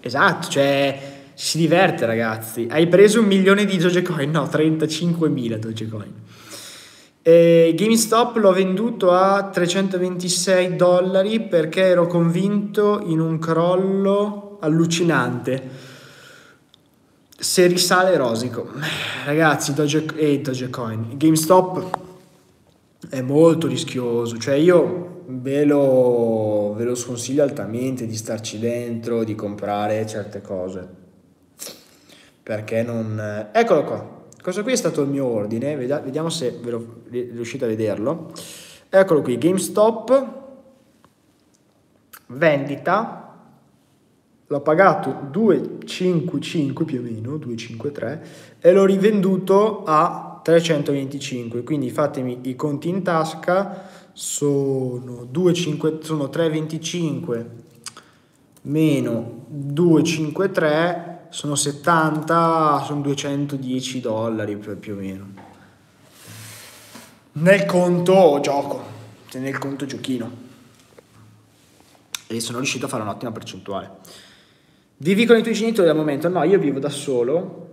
Esatto, cioè ci si diverte ragazzi. Hai preso un milione di Dogecoin? No, 35.000 Dogecoin. E GameStop l'ho venduto a 326 dollari perché ero convinto in un crollo allucinante. Se risale rosico. Ragazzi, Doge, eh, Dogecoin, GameStop è molto rischioso. Cioè io ve lo, ve lo sconsiglio altamente di starci dentro, di comprare certe cose. Perché non... Eccolo qua. Questo qui è stato il mio ordine, vediamo se ve lo, riuscite a vederlo. Eccolo qui, GameStop, vendita, l'ho pagato 2,55 più o meno, 2,53 e l'ho rivenduto a 325, quindi fatemi i conti in tasca, sono, 2, sono 3,25 meno 2,53 sono 70, sono 210 dollari più, o meno. Nel conto gioco, nel conto giochino. E sono riuscito a fare un'ottima percentuale. Vivi con i tuoi genitori al momento? No, io vivo da solo.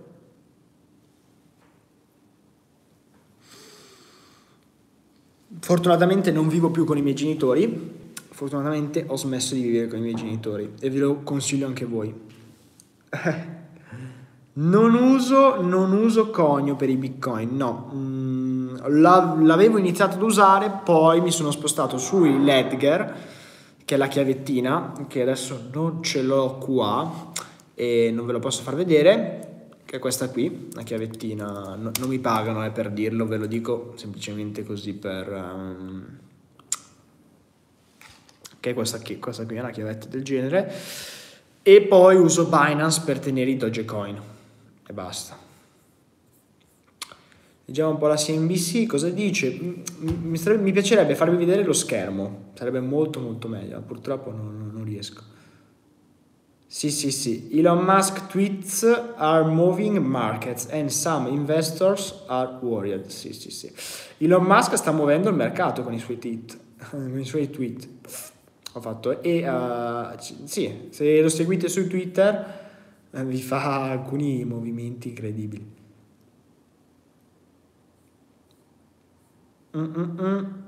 Fortunatamente non vivo più con i miei genitori. Fortunatamente ho smesso di vivere con i miei genitori e ve lo consiglio anche voi. Non uso, non uso conio per i bitcoin, no. Mm, l'avevo iniziato ad usare, poi mi sono spostato sui Ledger, che è la chiavettina, che adesso non ce l'ho qua e non ve lo posso far vedere, che è questa qui, la chiavettina. No, non mi pagano eh, per dirlo, ve lo dico semplicemente così per... Um, che è questa qui, questa qui è una chiavetta del genere e poi uso Binance per tenere i Dogecoin e basta. Leggiamo un po' la CNBC, cosa dice? Mi, sarebbe, mi, piacerebbe farvi vedere lo schermo, sarebbe molto molto meglio, purtroppo non, non riesco. Sì, sì, sì. Elon Musk tweets are moving markets and some investors are worried. Sì, sì, sì. Elon Musk sta muovendo il mercato con i suoi tweet. i suoi tweet. Ho fatto. E uh, sì, se lo seguite su Twitter uh, vi fa alcuni movimenti incredibili. Mm-mm.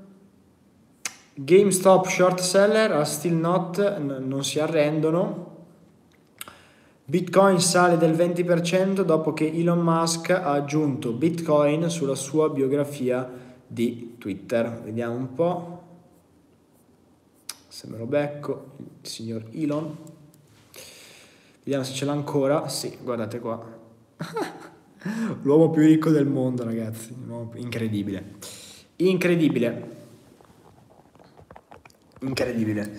GameStop short seller are still not, n- non si arrendono. Bitcoin sale del 20% dopo che Elon Musk ha aggiunto Bitcoin sulla sua biografia di Twitter. Vediamo un po' se me lo becco, il signor Elon. Vediamo se ce l'ha ancora. Sì, guardate qua. L'uomo più ricco del mondo, ragazzi. Incredibile. Incredibile. Incredibile.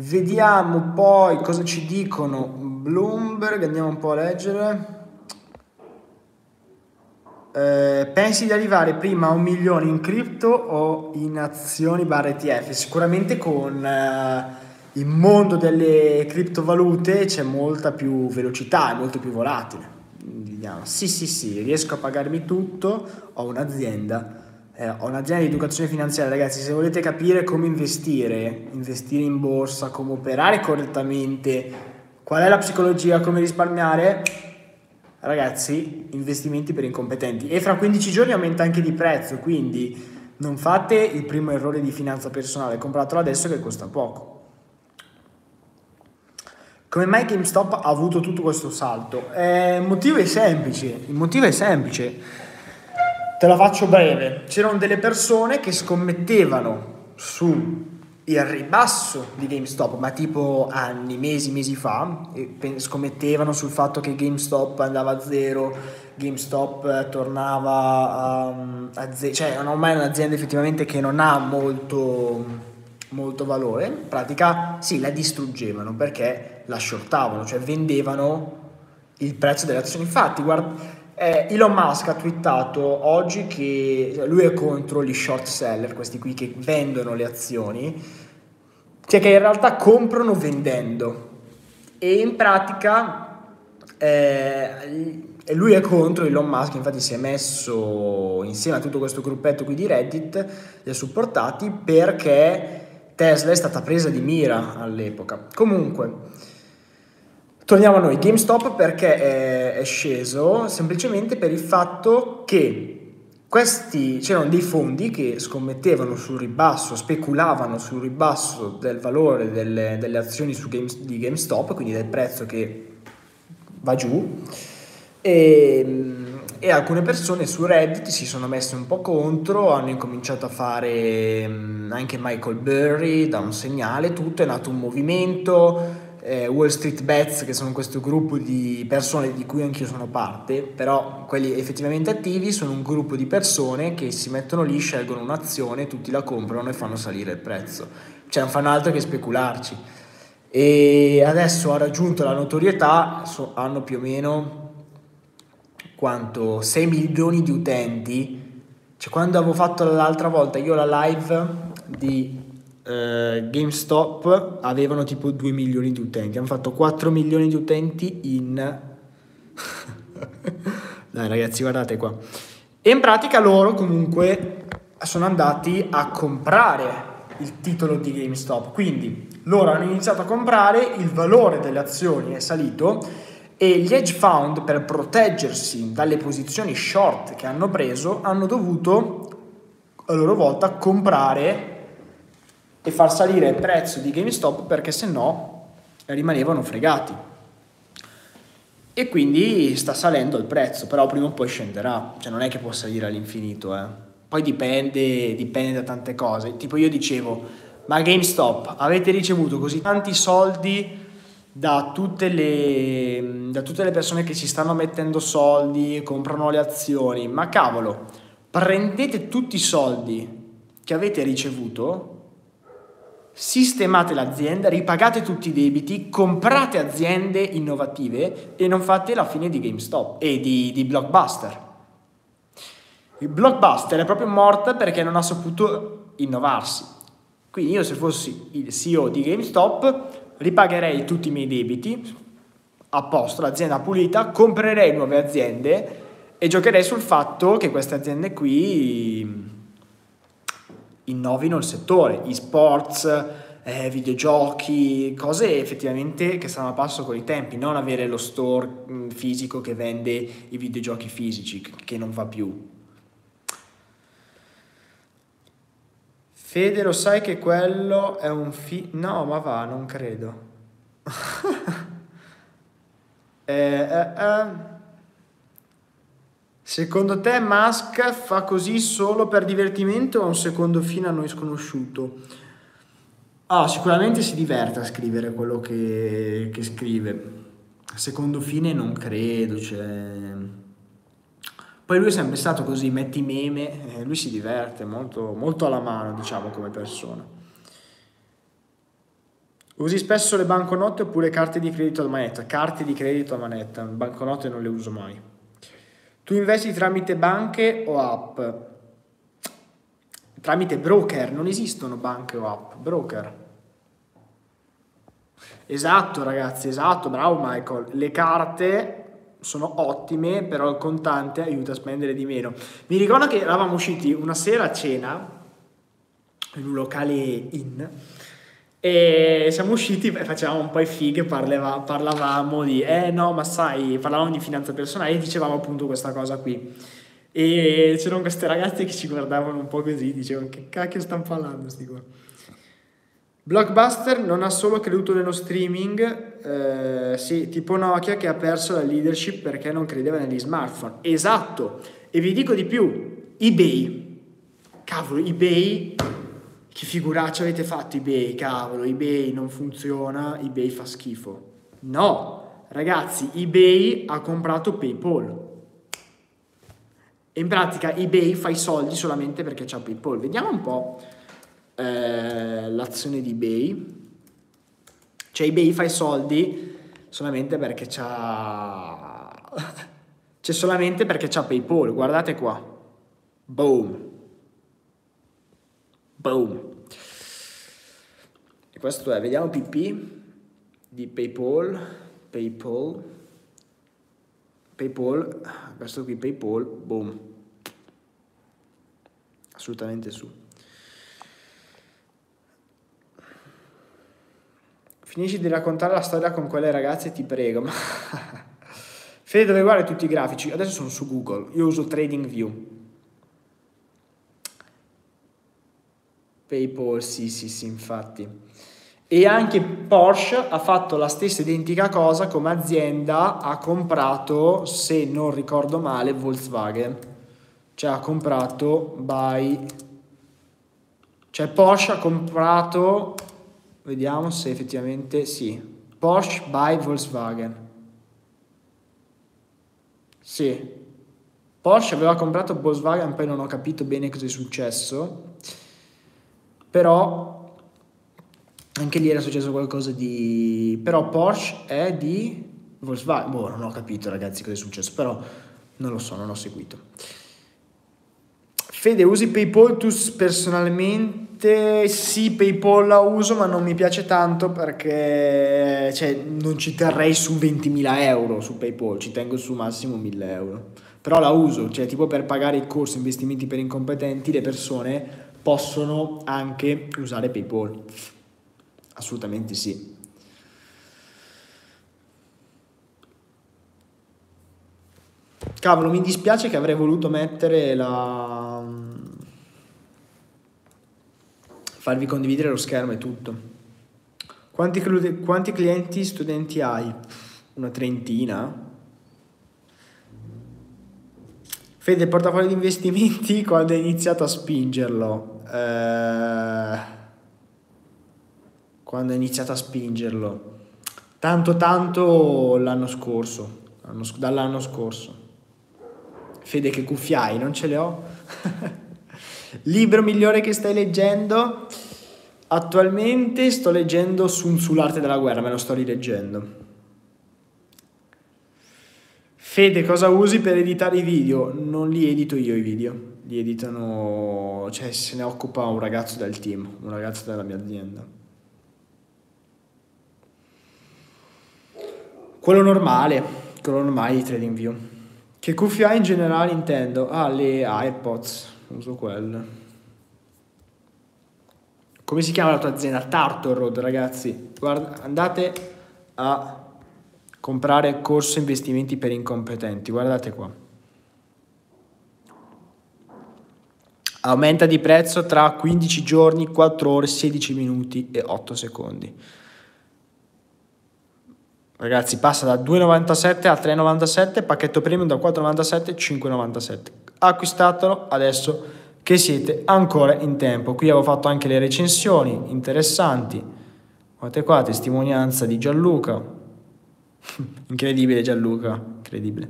Vediamo poi cosa ci dicono Bloomberg, andiamo un po' a leggere. Eh, pensi di arrivare prima a un milione in cripto o in azioni barra ETF? Sicuramente con eh, il mondo delle criptovalute c'è molta più velocità, è molto più volatile. Vediamo. Sì, sì, sì, riesco a pagarmi tutto, ho un'azienda eh, ho un'azienda di educazione finanziaria, ragazzi, se volete capire come investire, investire in borsa, come operare correttamente, qual è la psicologia, come risparmiare, ragazzi, investimenti per incompetenti. E fra 15 giorni aumenta anche di prezzo, quindi non fate il primo errore di finanza personale, compratelo adesso che costa poco. Come mai GameStop ha avuto tutto questo salto? Eh, il motivo è semplice, il motivo è semplice Te la faccio breve. C'erano delle persone che scommettevano su il ribasso di GameStop, ma tipo anni, mesi, mesi fa, scommettevano sul fatto che GameStop andava a zero, GameStop tornava um, a zero, cioè ormai è un'azienda effettivamente che non ha molto, molto valore, in pratica sì, la distruggevano perché la shortavano, cioè vendevano il prezzo delle azioni. Infatti, guarda, eh, Elon Musk ha twittato oggi che lui è contro gli short seller, questi qui che vendono le azioni, cioè che in realtà comprano vendendo. E in pratica eh, lui è contro Elon Musk, infatti si è messo insieme a tutto questo gruppetto qui di Reddit, li ha supportati perché Tesla è stata presa di mira all'epoca. Comunque, Torniamo a noi, GameStop perché è, è sceso semplicemente per il fatto che questi, c'erano dei fondi che scommettevano sul ribasso, speculavano sul ribasso del valore delle, delle azioni Game, di GameStop, quindi del prezzo che va giù, e, e, alcune persone su Reddit si sono messe un po' contro, hanno incominciato a fare anche Michael Burry, da un segnale, tutto, è nato un movimento eh, Wall Street Bets, che sono questo gruppo di persone di cui anch'io sono parte, però quelli effettivamente attivi sono un gruppo di persone che si mettono lì, scelgono un'azione, tutti la comprano e fanno salire il prezzo. Cioè non fanno altro che specularci. E adesso ha raggiunto la notorietà, so, hanno più o meno quanto 6 milioni di utenti. Cioè quando avevo fatto l'altra volta io la live di eh, GameStop avevano tipo 2 milioni di utenti, hanno fatto 4 milioni di utenti in... Dai ragazzi guardate qua. E in pratica loro comunque sono andati a comprare il titolo di GameStop, quindi loro hanno iniziato a comprare, il valore delle azioni è salito e gli hedge fund per proteggersi dalle posizioni short che hanno preso hanno dovuto a loro volta comprare e far salire il prezzo di GameStop perché se no rimanevano fregati. E quindi sta salendo il prezzo, però prima o poi scenderà, cioè non è che può salire all'infinito. Eh. Poi dipende, dipende da tante cose. Tipo io dicevo, ma GameStop, avete ricevuto così tanti soldi da tutte, le, da tutte le persone che ci stanno mettendo soldi, comprano le azioni, ma cavolo, prendete tutti i soldi che avete ricevuto sistemate l'azienda, ripagate tutti i debiti, comprate aziende innovative e non fate la fine di GameStop e di, di Blockbuster. Il blockbuster è proprio morta perché non ha saputo innovarsi. Quindi io se fossi il CEO di GameStop ripagherei tutti i miei debiti, a posto, l'azienda pulita, comprerei nuove aziende e giocherei sul fatto che queste aziende qui innovino il settore, e-sports, eh, videogiochi, cose effettivamente che stanno a passo con i tempi, non avere lo store mh, fisico che vende i videogiochi fisici, che non va più. Fede, lo sai che quello è un fi... No, ma va, non credo. eh, eh, eh. Secondo te Musk fa così solo per divertimento o un secondo fine a noi sconosciuto? Ah, sicuramente si diverte a scrivere quello che, che scrive. Secondo fine non credo, cioè... Poi lui è sempre stato così, metti meme, eh, lui si diverte molto, molto alla mano, diciamo, come persona. Usi spesso le banconote oppure carte di credito a manetta? Carte di credito a manetta, banconote non le uso mai. Tu investi tramite banche o app? Tramite broker, non esistono banche o app, broker. Esatto ragazzi, esatto, bravo Michael. Le carte sono ottime, però il contante aiuta a spendere di meno. Mi ricordo che eravamo usciti una sera a cena in un locale in e siamo usciti e facevamo un po' i fighe, parleva, parlavamo di, eh no, ma sai, parlavamo di finanza personale e dicevamo appunto questa cosa qui. E c'erano queste ragazze che ci guardavano un po' così, dicevano che cacchio stanno parlando sti qua. Blockbuster non ha solo creduto nello streaming, eh, sì, tipo Nokia che ha perso la leadership perché non credeva negli smartphone. Esatto, e vi dico di più, eBay, cavolo, eBay che figuraccia avete fatto eBay, cavolo, eBay non funziona, eBay fa schifo. No, ragazzi, eBay ha comprato PayPal. E in pratica eBay fa i soldi solamente perché c'ha PayPal. Vediamo un po' eh, l'azione di eBay. Cioè eBay fa i soldi solamente perché c'ha... C'è solamente perché c'ha PayPal, guardate qua. Boom. Boom. E questo è, vediamo PP di PayPal, PayPal, PayPal, questo qui PayPal, boom. Assolutamente su. Finisci di raccontare la storia con quelle ragazze, ti prego. Fede, dove guardi tutti i grafici? Adesso sono su Google, io uso TradingView. PayPal, sì, sì, sì, infatti. E anche Porsche ha fatto la stessa identica cosa come azienda, ha comprato, se non ricordo male, Volkswagen. Cioè ha comprato by... Cioè Porsche ha comprato, vediamo se effettivamente sì, Porsche by Volkswagen. Sì, Porsche aveva comprato Volkswagen, poi non ho capito bene cosa è successo però anche lì era successo qualcosa di... però Porsche è di Volkswagen, boh, non ho capito ragazzi cosa è successo, però non lo so, non ho seguito. Fede, usi PayPal tu personalmente? Sì, PayPal la uso, ma non mi piace tanto perché cioè, non ci terrei su 20.000 euro su PayPal, ci tengo su massimo 1.000 euro. Però la uso, cioè tipo per pagare il corso investimenti per incompetenti, le persone possono anche usare PayPal. Assolutamente sì. Cavolo, mi dispiace che avrei voluto mettere la... farvi condividere lo schermo e tutto. Quanti, quanti clienti studenti hai? Una trentina? Fede, il portafoglio di investimenti quando hai iniziato a spingerlo? Eh, quando hai iniziato a spingerlo? Tanto tanto l'anno scorso, l'anno, dall'anno scorso. Fede, che cuffiai, non ce le ho? Libro migliore che stai leggendo? Attualmente sto leggendo Sun Tzu, l'arte della guerra, me lo sto rileggendo. Fede, cosa usi per editare i video? Non li edito io i video, li editano, cioè se ne occupa un ragazzo del team, un ragazzo della mia azienda. Quello normale, quello normale di TradingView. Che cuffia in generale intendo? Ah, le AirPods, uso quelle. Come si chiama la tua azienda? Tartar Road, ragazzi. Guarda, andate a comprare corso investimenti per incompetenti. Guardate qua. Aumenta di prezzo tra 15 giorni, 4 ore, 16 minuti e 8 secondi. Ragazzi, passa da 2,97 a 3,97, pacchetto premium da 4,97 a 5,97. Acquistatelo adesso che siete ancora in tempo. Qui avevo fatto anche le recensioni interessanti. Guardate qua, testimonianza di Gianluca. incredibile Gianluca, incredibile.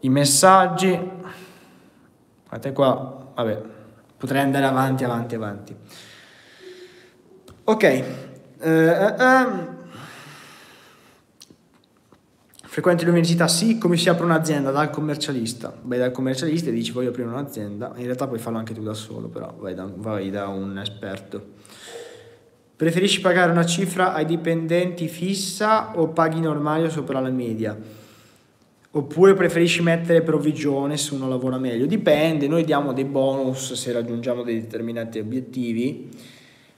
I messaggi. Guardate qua, vabbè, potrei andare avanti, avanti, avanti. Ok. Eh, eh. Frequenti l'università? Sì, come si apre un'azienda? Dal commercialista. Vai dal commercialista e dici voglio aprire un'azienda. In realtà puoi farlo anche tu da solo, però vai da, vai da un esperto. Preferisci pagare una cifra ai dipendenti fissa o paghi normale o sopra la media? Oppure preferisci mettere provvigione se uno lavora meglio? Dipende, noi diamo dei bonus se raggiungiamo dei determinati obiettivi,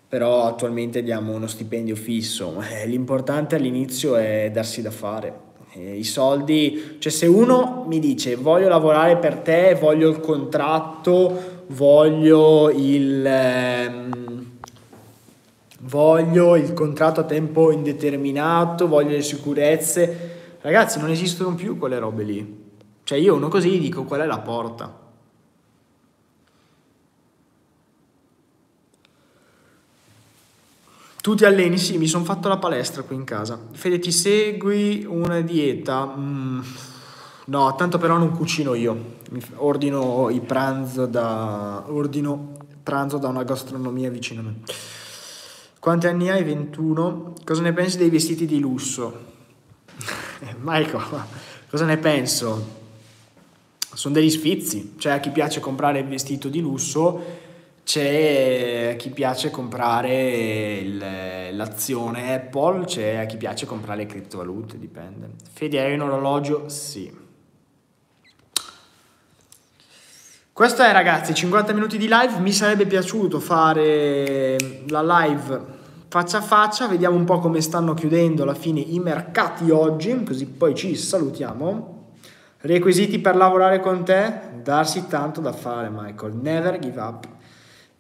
però attualmente diamo uno stipendio fisso. Eh, l'importante all'inizio è darsi da fare eh, I soldi, cioè se uno mi dice voglio lavorare per te, voglio il contratto, voglio il, ehm, voglio il contratto a tempo indeterminato, voglio le sicurezze, ragazzi non esistono più quelle robe lì. Cioè io uno così dico qual è la porta. Tu ti alleni? Sì, mi sono fatto la palestra qui in casa. Fede, ti segui una dieta? Mm, no, tanto però non cucino io. Ordino il pranzo da, ordino pranzo da una gastronomia vicino a me. Quanti anni hai? 21. Cosa ne pensi dei vestiti di lusso? Michael, cosa ne penso? Sono degli sfizi. Cioè, a chi piace comprare il vestito di lusso c'è chi piace comprare il, l'azione Apple, c'è a chi piace comprare le criptovalute, dipende. Fede, hai un orologio? Sì. Questo è ragazzi, 50 minuti di live, mi sarebbe piaciuto fare la live faccia a faccia, vediamo un po' come stanno chiudendo alla fine i mercati oggi, così poi ci salutiamo. Requisiti per lavorare con te? Darsi tanto da fare Michael, never give up.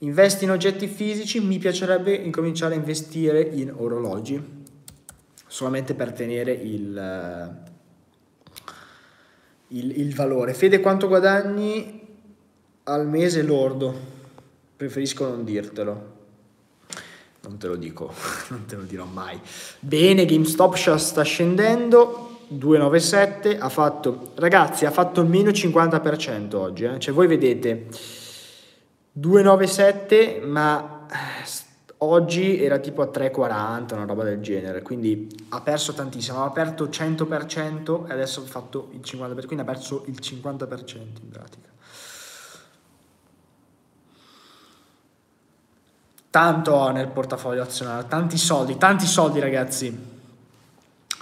Investi in oggetti fisici, mi piacerebbe incominciare a investire in orologi, solamente per tenere il, eh, il, il valore. Fede, quanto guadagni al mese lordo? Preferisco non dirtelo. Non te lo dico, non te lo dirò mai. Bene, GameStop sta scendendo, 297, ha fatto, ragazzi, ha fatto meno 50% oggi, eh? cioè voi vedete 297 ma oggi era tipo a 3,40 una roba del genere quindi ha perso tantissimo. Aveva aperto 100% e adesso ha fatto il 50% quindi ha perso il 50% in pratica. Tanto ho nel portafoglio azionale tanti soldi tanti soldi ragazzi.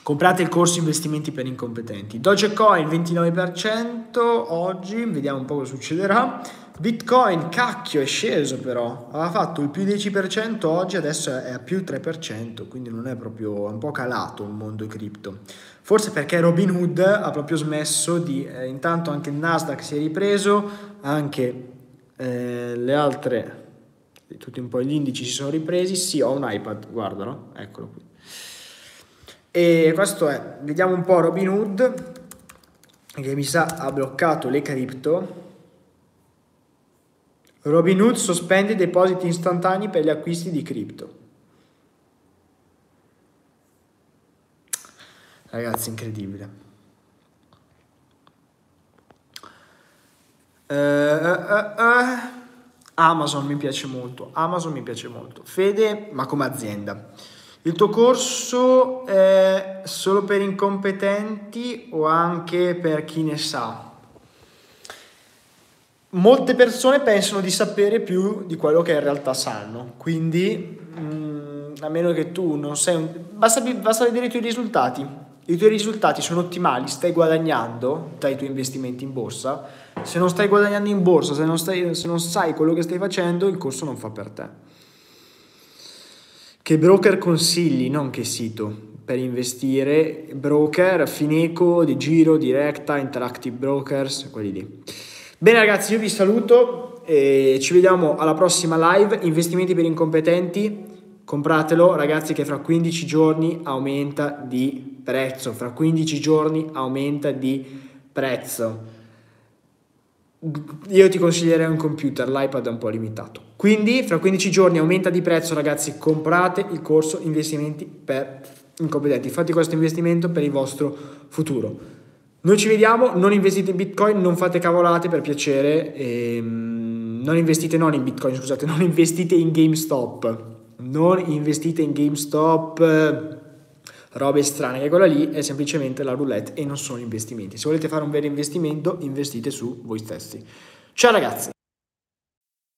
Comprate il corso investimenti per incompetenti. Dogecoin 29% oggi vediamo un po' cosa succederà Bitcoin, cacchio, è sceso però, aveva fatto il più 10% oggi, adesso è a più 3%, quindi non è proprio, è un po' calato il mondo cripto. Forse perché Robinhood ha proprio smesso di, eh, intanto anche il Nasdaq si è ripreso, anche eh, le altre, tutti un po' gli indici si sono ripresi, sì ho un iPad, guardalo, eccolo qui. E questo è, vediamo un po' Robinhood, che mi sa ha bloccato le cripto, Robinhood sospende i depositi istantanei per gli acquisti di cripto. Ragazzi, incredibile. Uh, uh, uh, Amazon mi piace molto. Amazon mi piace molto. Fede, ma come azienda. Il tuo corso è solo per incompetenti o anche per chi ne sa? Molte persone pensano di sapere più di quello che in realtà sanno, quindi mh, mm, a meno che tu non sei un... Basta, basta vedere i tuoi risultati. I tuoi risultati sono ottimali, stai guadagnando dai tuoi investimenti in borsa. Se non stai guadagnando in borsa, se non, stai, se non sai quello che stai facendo, il corso non fa per te. Che broker consigli, non che sito, per investire? Broker, Fineco, Di Giro, Directa, Interactive Brokers, quelli lì. Bene ragazzi, io vi saluto e ci vediamo alla prossima live. Investimenti per incompetenti, compratelo ragazzi che fra 15 giorni aumenta di prezzo. Fra 15 giorni aumenta di prezzo. Io ti consiglierei un computer, l'iPad è un po' limitato. Quindi fra 15 giorni aumenta di prezzo ragazzi, comprate il corso investimenti per incompetenti. Fate questo investimento per il vostro futuro. Noi ci vediamo, non investite in Bitcoin, non fate cavolate per piacere, ehm, non investite non in Bitcoin, scusate, non investite in GameStop, non investite in GameStop, robe strane, che quella lì è semplicemente la roulette e non sono investimenti. Se volete fare un vero investimento, investite su voi stessi. Ciao ragazzi!